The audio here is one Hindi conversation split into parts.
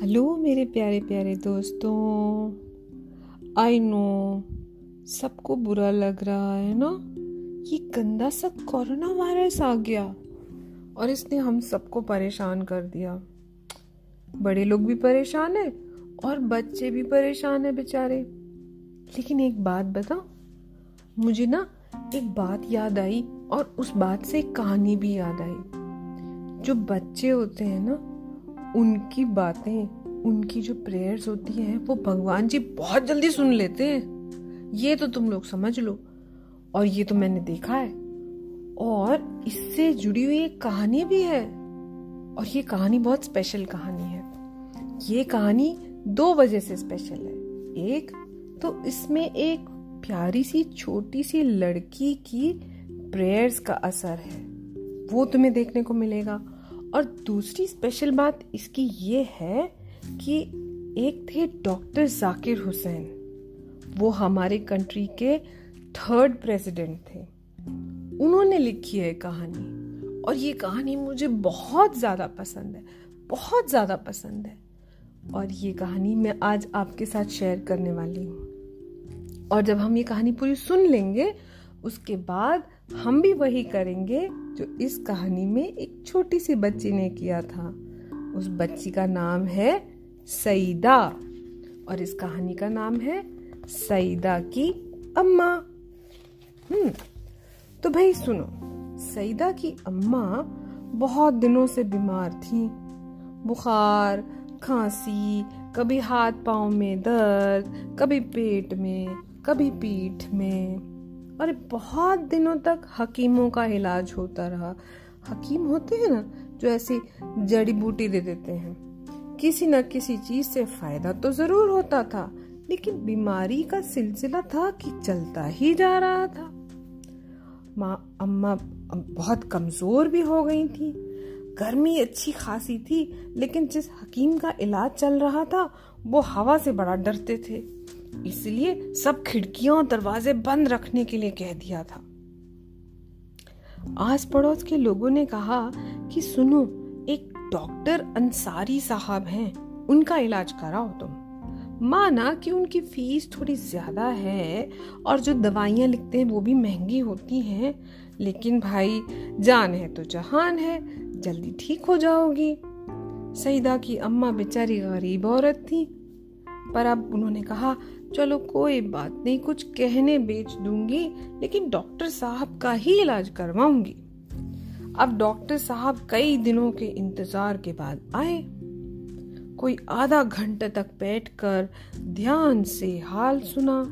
हेलो मेरे प्यारे प्यारे दोस्तों आई नो सबको बुरा लग रहा है ना? ये गंदा सा कोरोना वायरस आ गया और इसने हम सबको परेशान कर दिया। बड़े लोग भी परेशान है और बच्चे भी परेशान है बेचारे। लेकिन एक बात बता, मुझे ना एक बात याद आई और उस बात से एक कहानी भी याद आई। जो बच्चे होते हैं ना उनकी बातें, उनकी जो प्रेयर्स होती हैं, वो भगवान जी बहुत जल्दी सुन लेते हैं। ये तो तुम लोग समझ लो। और ये तो मैंने देखा है। और इससे जुड़ी हुई एक कहानी भी है। और ये कहानी बहुत स्पेशल कहानी है। ये कहानी दो वजह से स्पेशल है। एक तो इसमें एक प्यारी सी, छोटी सी लड़की की प्रेयर्स का असर है। वो तुम्हें देखने को मिलेगा। और दूसरी स्पेशल बात इसकी ये है कि एक थे डॉक्टर जाकिर हुसैन। वो हमारे कंट्री के थर्ड प्रेसिडेंट थे। उन्होंने लिखी है कहानी। और ये कहानी मुझे बहुत ज़्यादा पसंद है, बहुत ज़्यादा पसंद है। और ये कहानी मैं आज आपके साथ शेयर करने वाली हूँ। और जब हम ये कहानी पूरी सुन लेंगे, उसके बाद हम भी वही करेंगे जो इस कहानी में एक छोटी सी बच्ची ने किया था। उस बच्ची का नाम है सईदा और इस कहानी का नाम है सईदा की अम्मा। हम्म तो भाई सुनो, सईदा की अम्मा बहुत दिनों से बीमार थी। बुखार, खांसी, कभी हाथ पाँव में दर्द, कभी पेट में, कभी पीठ में। और बहुत दिनों तक हकीमों का इलाज होता रहा। हकीम होते हैं ना, जो ऐसी जड़ी बूटी दे देते हैं। किसी न किसी चीज़ से फ़ायदा तो ज़रूर होता था, लेकिन बीमारी का सिलसिला था कि चलता ही जा रहा था। माँ, अम्मा बहुत कमज़ोर भी हो गई थी। गर्मी अच्छी खासी थी, लेकिन जिस हकीम का इलाज चल रहा था, वो हवा से बड़ा डरते थे। इसलिए सब खिड़कियाँ और दरवाजे बंद रखने के लिए कह दिया था। आस पड़ोस के लोगों ने कहा कि सुनो, एक डॉक्टर अंसारी साहब हैं, उनका इलाज कराओ तुम। माना कि उनकी फ़ीस थोड़ी ज़्यादा है और जो दवाइयाँ लिखते हैं वो भी महँगी होती हैं, लेकिन भाई, जान है तो जहान है, जल्दी ठीक हो जाओगी। सईदा की अम्मा बेचारी गरीब औरत थी, पर अब उन्होंने कहा चलो कोई बात नहीं, कुछ कहने बेच दूँगी, लेकिन डॉक्टर साहब का ही इलाज करवाऊँगी। अब डॉक्टर साहब कई दिनों के इंतज़ार के बाद आए। कोई आधा घंटे तक बैठकर ध्यान से हाल सुना,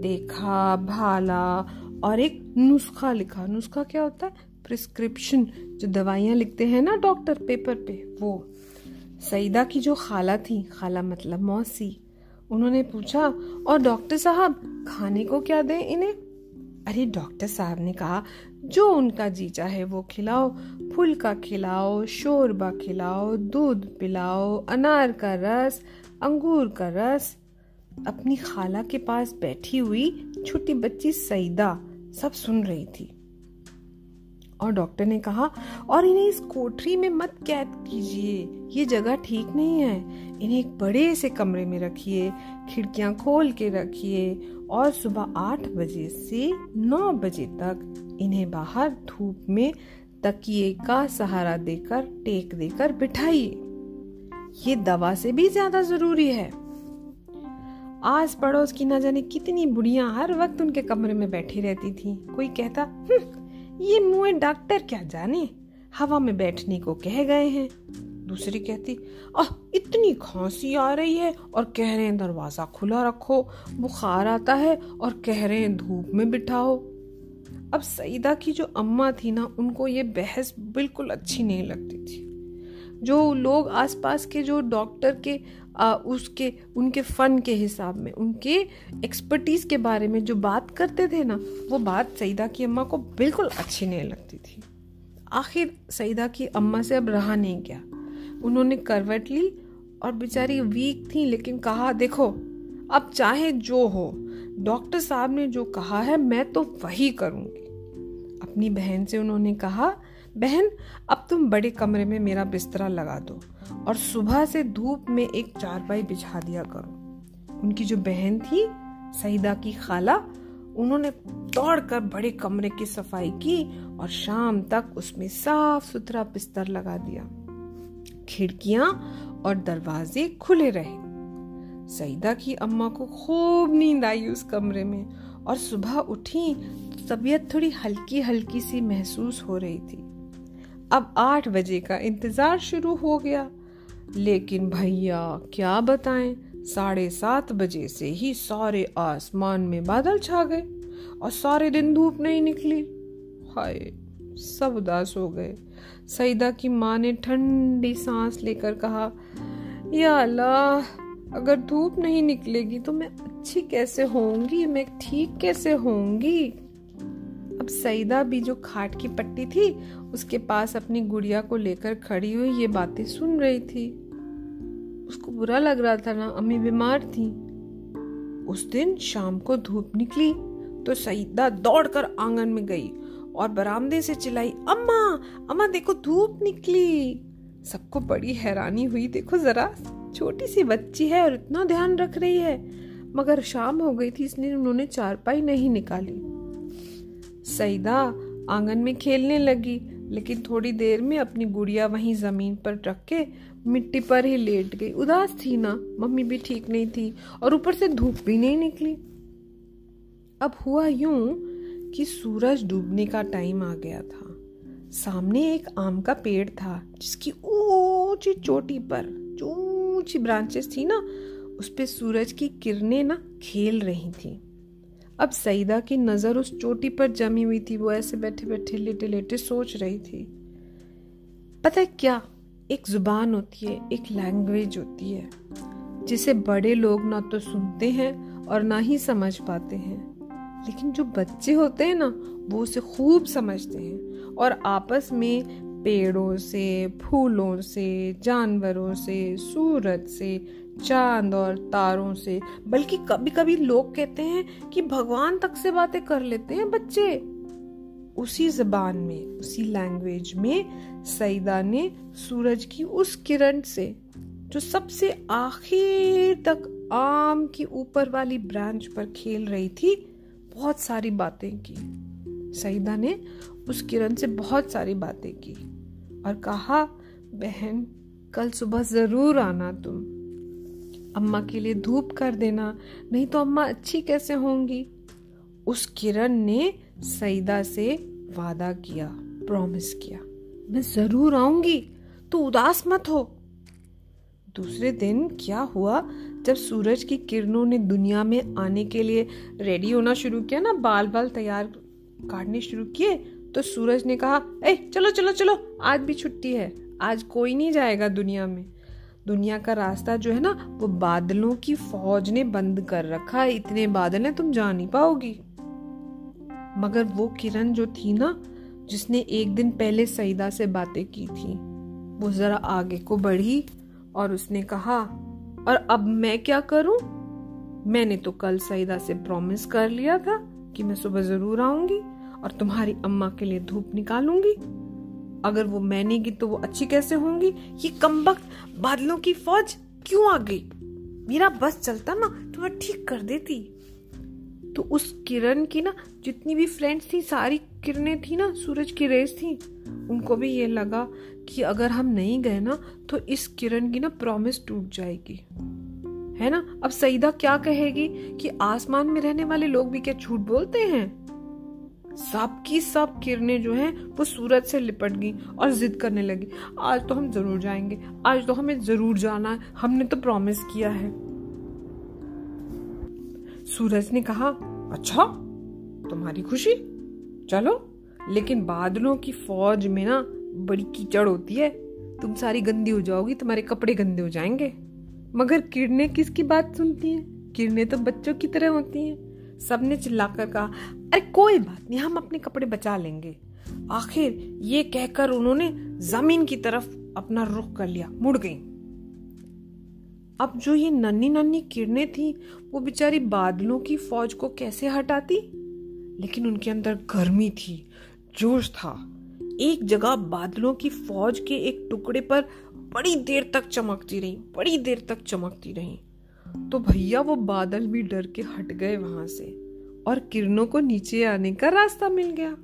देखा, भाला, और एक नुस्खा लिखा। नुस्खा क्या होता है? प्रिस्क्रिप्शन। जो दवाइयाँ लिखते हैं ना डॉक्टर, पेपर पे, वो। सईदा की जो खाला थी, खाला मतलब मौसी। उन्होंने पूछा, और डॉक्टर साहब, खाने को क्या दें इन्हें? अरे, डॉक्टर साहब ने कहा, जो उनका जी चाहे वो खिलाओ। फूल का खिलाओ, शोरबा खिलाओ, दूध पिलाओ, अनार का रस, अंगूर का रस। अपनी खाला के पास बैठी हुई छोटी बच्ची सईदा सब सुन रही थी। और डॉक्टर ने कहा और इन्हें इस कोठरी में मत कैद कीजिए। ये जगह ठीक नहीं है। इन्हें एक बड़े से कमरे में रखिए खिड़कियाँ खोल के रखिए और सुबह आठ बजे से नौ बजे तक इन्हें बाहर धूप में तकिए का सहारा देकर टेक देकर बिठाइए। ये दवा से भी ज़्यादा ज़रूरी है। आस पड़ोस की न जाने कितनी बुढ़िया हर वक्त उनके कमरे में बैठी रहती थी। कोई कहता हम्म, ये मुए डॉक्टर क्या जाने? हवा में बैठने को कह गए हैं। दूसरी कहती आ इतनी खांसी आ रही है और कह रहे हैं, दरवाज़ा खुला रखो, बुखार आता है और कह रहे हैं, धूप में बिठाओ। अब सईदा की जो अम्मा थी ना, उनको ये बहस बिल्कुल अच्छी नहीं लगती थी। जो लोग आसपास के, जो डॉक्टर के उसके, उनके फन के हिसाब में, उनके एक्सपर्टीज के बारे में जो बात करते थे ना, वो बात सईदा की अम्मा को बिल्कुल अच्छी नहीं लगती थी। आखिर सईदा की अम्मा से अब रहा नहीं गया उन्होंने करवट ली और बेचारी वीक थी, लेकिन कहा, देखो, अब चाहे जो हो डॉक्टर साहब ने जो कहा है, मैं तो वही करूँगी। अपनी बहन से उन्होंने कहा, बहन, अब तुम बड़े कमरे में मेरा बिस्तरा लगा दो। और सुबह से धूप में एक चारपाई बिछा दिया करो। उनकी जो बहन थी, सईदा की खाला, उन्होंने दौड़कर बड़े कमरे की सफ़ाई की और शाम तक उसमें साफ़ सुथरा बिस्तर लगा दिया। खिड़कियाँ और दरवाजे खुले रहे। सईदा की अम्मा को खूब नींद आई उस कमरे में और सुबह उठी तो तबीयत थोड़ी हल्की हल्की सी महसूस हो रही थी। अब आठ बजे का इंतज़ार शुरू हो गया। लेकिन भैया, क्या बताएँ? साढ़े सात बजे से ही सारे आसमान में बादल छा गए और सारे दिन धूप नहीं निकली। हाय, सब उदास हो गए। सईदा की माँ ने ठंडी सांस लेकर कहा, या अल्लाह, अगर धूप नहीं निकलेगी तो मैं अच्छी कैसे होंगी मैं ठीक कैसे होंगी अब सईदा भी जो खाट की पट्टी थी, उसके पास अपनी गुड़िया को लेकर खड़ी हुई ये बातें सुन रही थी। उसको बुरा लग रहा था ना, अम्मी बीमार थी। उस दिन शाम को धूप निकली तो सईदा दौड़कर आँगन में गई और बरामदे से चिल्लाई, अम्मा अम्मा, देखो धूप निकली। सबको बड़ी हैरानी हुई, देखो जरा, छोटी सी बच्ची है और इतना ध्यान रख रही है। मगर शाम हो गई थी, इसलिए उन्होंने चारपाई नहीं निकाली। सईदा आँगन में खेलने लगी, लेकिन थोड़ी देर में अपनी गुड़िया वहीं ज़मीन पर रख के मिट्टी पर ही लेट गई। उदास थी ना, मम्मी भी ठीक नहीं थी और ऊपर से धूप भी नहीं निकली। अब हुआ यूँ कि सूरज डूबने का टाइम आ गया था। सामने एक आम का पेड़ था, जिसकी ऊँची चोटी पर जो ऊँची ब्रांचेस थी ना, उस पे सूरज की किरणें ना खेल रही थी। अब सईदा की नज़र उस चोटी पर जमी हुई थी, वो ऐसे बैठे बैठे लेटे लेटे सोच रही थी। पता है क्या? एक ज़ुबान होती है, एक लैंग्वेज होती है, जिसे बड़े लोग ना तो सुनते हैं और ना ही समझ पाते हैं। लेकिन जो बच्चे होते हैं ना, वो उसे खूब समझते हैं और आपस में पेड़ों से, फूलों से, जानवरों से, सूरज से, चाँद और तारों से। बल्कि कभी कभी लोग कहते हैं कि भगवान तक से बातें कर लेते हैं बच्चे। उसी जबान में, उसी लैंग्वेज में सईदा ने सूरज की उस किरण से, जो सबसे आखिर तक आम की ऊपर वाली ब्रांच पर खेल रही थी, बहुत सारी बातें की। सईदा ने उस किरण से बहुत सारी बातें की और कहा, बहन, कल सुबह ज़रूर आना तुम। अम्मा के लिए धूप कर देना, नहीं तो अम्मा अच्छी कैसे होंगी? उस किरण ने सईदा से वादा किया प्रॉमिस किया, मैं ज़रूर आऊँगी तो उदास मत हो। दूसरे दिन क्या हुआ, जब सूरज की किरणों ने दुनिया में आने के लिए रेडी होना शुरू किया ना बाल बाल तैयार काटने शुरू किए तो सूरज ने कहा, ए, चलो चलो चलो, आज भी छुट्टी है, आज कोई नहीं जाएगा दुनिया में। दुनिया का रास्ता जो है ना, वो बादलों की फौज ने बंद कर रखा है, इतने बादल हैं, तुम जा नहीं पाओगी। मगर वो किरण जो थी ना, जिसने एक दिन पहले सईदा से बातें की थी, वो जरा आगे को बढ़ी और उसने कहा, और अब मैं क्या करूँ? मैंने तो कल सईदा से प्रॉमिस कर लिया था कि मैं सुबह ज़रूर आऊँगी और तुम्हारी अम्मा के लिए धूप निकालूँगी। अगर वो मैंने की तो वो अच्छी कैसे होंगी? ये कमबख्त बादलों की फौज क्यों आ गई? मेरा बस चलता ना तो मैं ठीक कर देती। तो उस किरण की ना, जितनी भी फ्रेंड्स थी, सारी किरणें थी ना, सूरज की रेस थी, उनको भी ये लगा कि अगर हम नहीं गए ना तो इस किरण की ना प्रॉमिस टूट जाएगी। है ना? अब सईदा क्या कहेगी कि आसमान में रहने वाले लोग भी क्या झूठ बोलते हैं? सब की सब किरणें जो हैं, वो सूरज से लिपट गई और जिद करने लगी। आज तो हम ज़रूर जाएँगे। आज तो हमें ज़रूर जाना है। हमने तो प्रॉमिस किया है। सूरज ने कहा अच्छा तुम्हारी खुशी? चलो, लेकिन बादलों की फौज में ना बड़ी कीचड़ होती है। तुम सारी गंदी हो जाओगी, तुम्हारे कपड़े गंदे हो जाएँगे। मगर किरणें किसकी बात सुनती हैं? किरणें तो बच्चों की तरह होती हैं। सबने चिल्लाकर कहा अरे कोई बात नहीं, हम अपने कपड़े बचा लेंगे। आखिर ये कहकर उन्होंने ज़मीन की तरफ़ अपना रुख कर लिया, मुड़ गई। अब जो ये नन्नी नन्नी किरणें थी, वो बेचारी बादलों की फौज को कैसे हटाती? लेकिन उनके अंदर गर्मी थी, जोश था। एक जगह बादलों की फौज के एक टुकड़े पर बड़ी देर तक चमकती रही, बड़ी देर तक चमकती रही। तो भैया वो बादल भी डर के हट गए वहाँ से। और किरणों को नीचे आने का रास्ता मिल गया।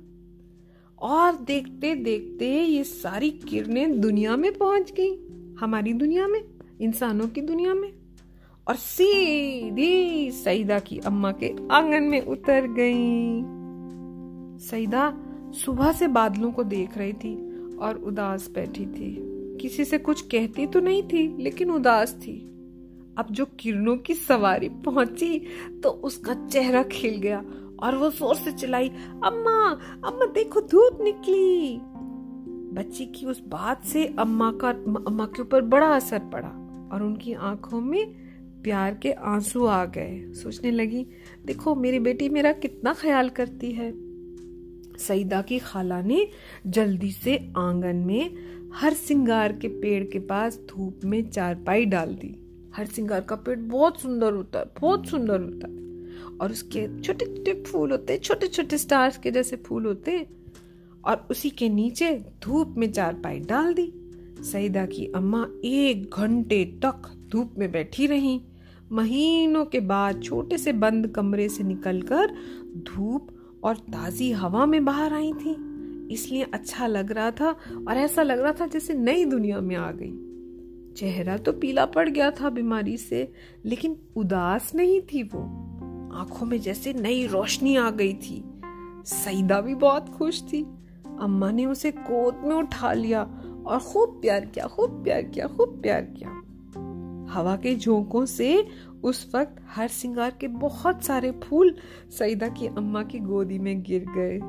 और देखते देखते ये सारी किरणें दुनिया में पहुँच गई, हमारी दुनिया में, इंसानों की दुनिया में। और सीधी सईदा की अम्मा के आँगन में उतर गई। सईदा सुबह से बादलों को देख रही थी और उदास बैठी थी। किसी से कुछ कहती तो नहीं थी, लेकिन उदास थी। अब जो किरणों की सवारी पहुँची तो उसका चेहरा खिल गया और वो ज़ोर से चिल्लाई, अम्मा अम्मा, देखो, धूप निकली! बच्ची की उस बात से अम्मा का, अम्मा के ऊपर बड़ा असर पड़ा और उनकी आँखों में प्यार के आँसू आ गए। सोचने लगी, देखो, मेरी बेटी मेरा कितना ख्याल करती है। सईदा की खाला ने जल्दी से आँगन में हर सिंगार के पेड़ के पास धूप में चारपाई डाल दी। हर सिंगार का पेड़ बहुत सुंदर होता है, बहुत सुंदर होता है। और उसके छोटे छोटे फूल होते हैं छोटे छोटे स्टार्स के जैसे फूल होते हैं। और उसी के नीचे धूप में चारपाई डाल दी। सईदा की अम्मा एक घंटे तक धूप में बैठी रही। महीनों के बाद छोटे से बंद कमरे से निकलकर धूप और ताजी हवा में बाहर आई थी। इसलिए अच्छा लग रहा था और ऐसा लग रहा था जैसे नई दुनिया में आ गई। चेहरा तो पीला पड़ गया था बीमारी से, लेकिन उदास नहीं थी वो। आँखों में जैसे नई रोशनी आ गई थी। सईदा भी बहुत खुश थी। अम्मा ने उसे गोद में उठा लिया और खूब प्यार किया, खूब प्यार किया, खूब प्यार किया। हवा के झोंकों से उस वक्त हर सिंगार के बहुत सारे फूल सईदा की अम्मा की गोदी में गिर गए।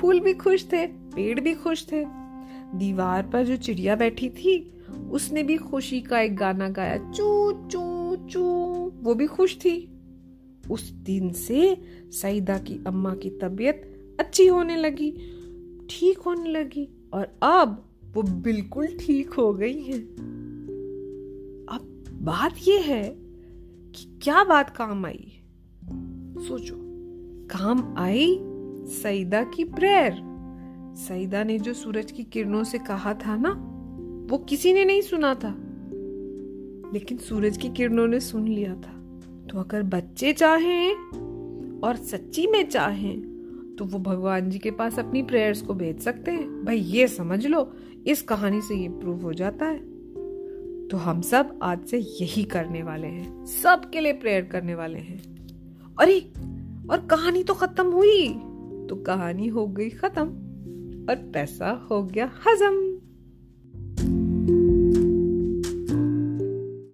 फूल भी खुश थे, पेड़ भी खुश थे। दीवार पर जो चिड़िया बैठी थी उसने भी खुशी का एक गाना गाया, चू चू चू। वो भी खुश थी। उस दिन से सईदा की अम्मा की तबीयत अच्छी होने लगी, ठीक होने लगी और अब वो बिल्कुल ठीक हो गई है। अब बात यह है कि क्या बात काम आई? सोचो, काम आई सईदा की प्रेयर। सईदा ने जो सूरज की किरणों से कहा था ना वो किसी ने नहीं सुना था। लेकिन सूरज की किरणों ने सुन लिया था। तो अगर बच्चे चाहें और सच्ची में चाहें तो वो भगवान जी के पास अपनी प्रेयर्स को भेज सकते हैं। भाई, ये समझ लो, इस कहानी से ये प्रूव हो जाता है। तो हम सब आज से यही करने वाले हैं। सबके लिए प्रेयर करने वाले हैं। अरे, और कहानी तो खत्म हुई। तो कहानी हो गई खत्म, और पैसा हो गया हजम।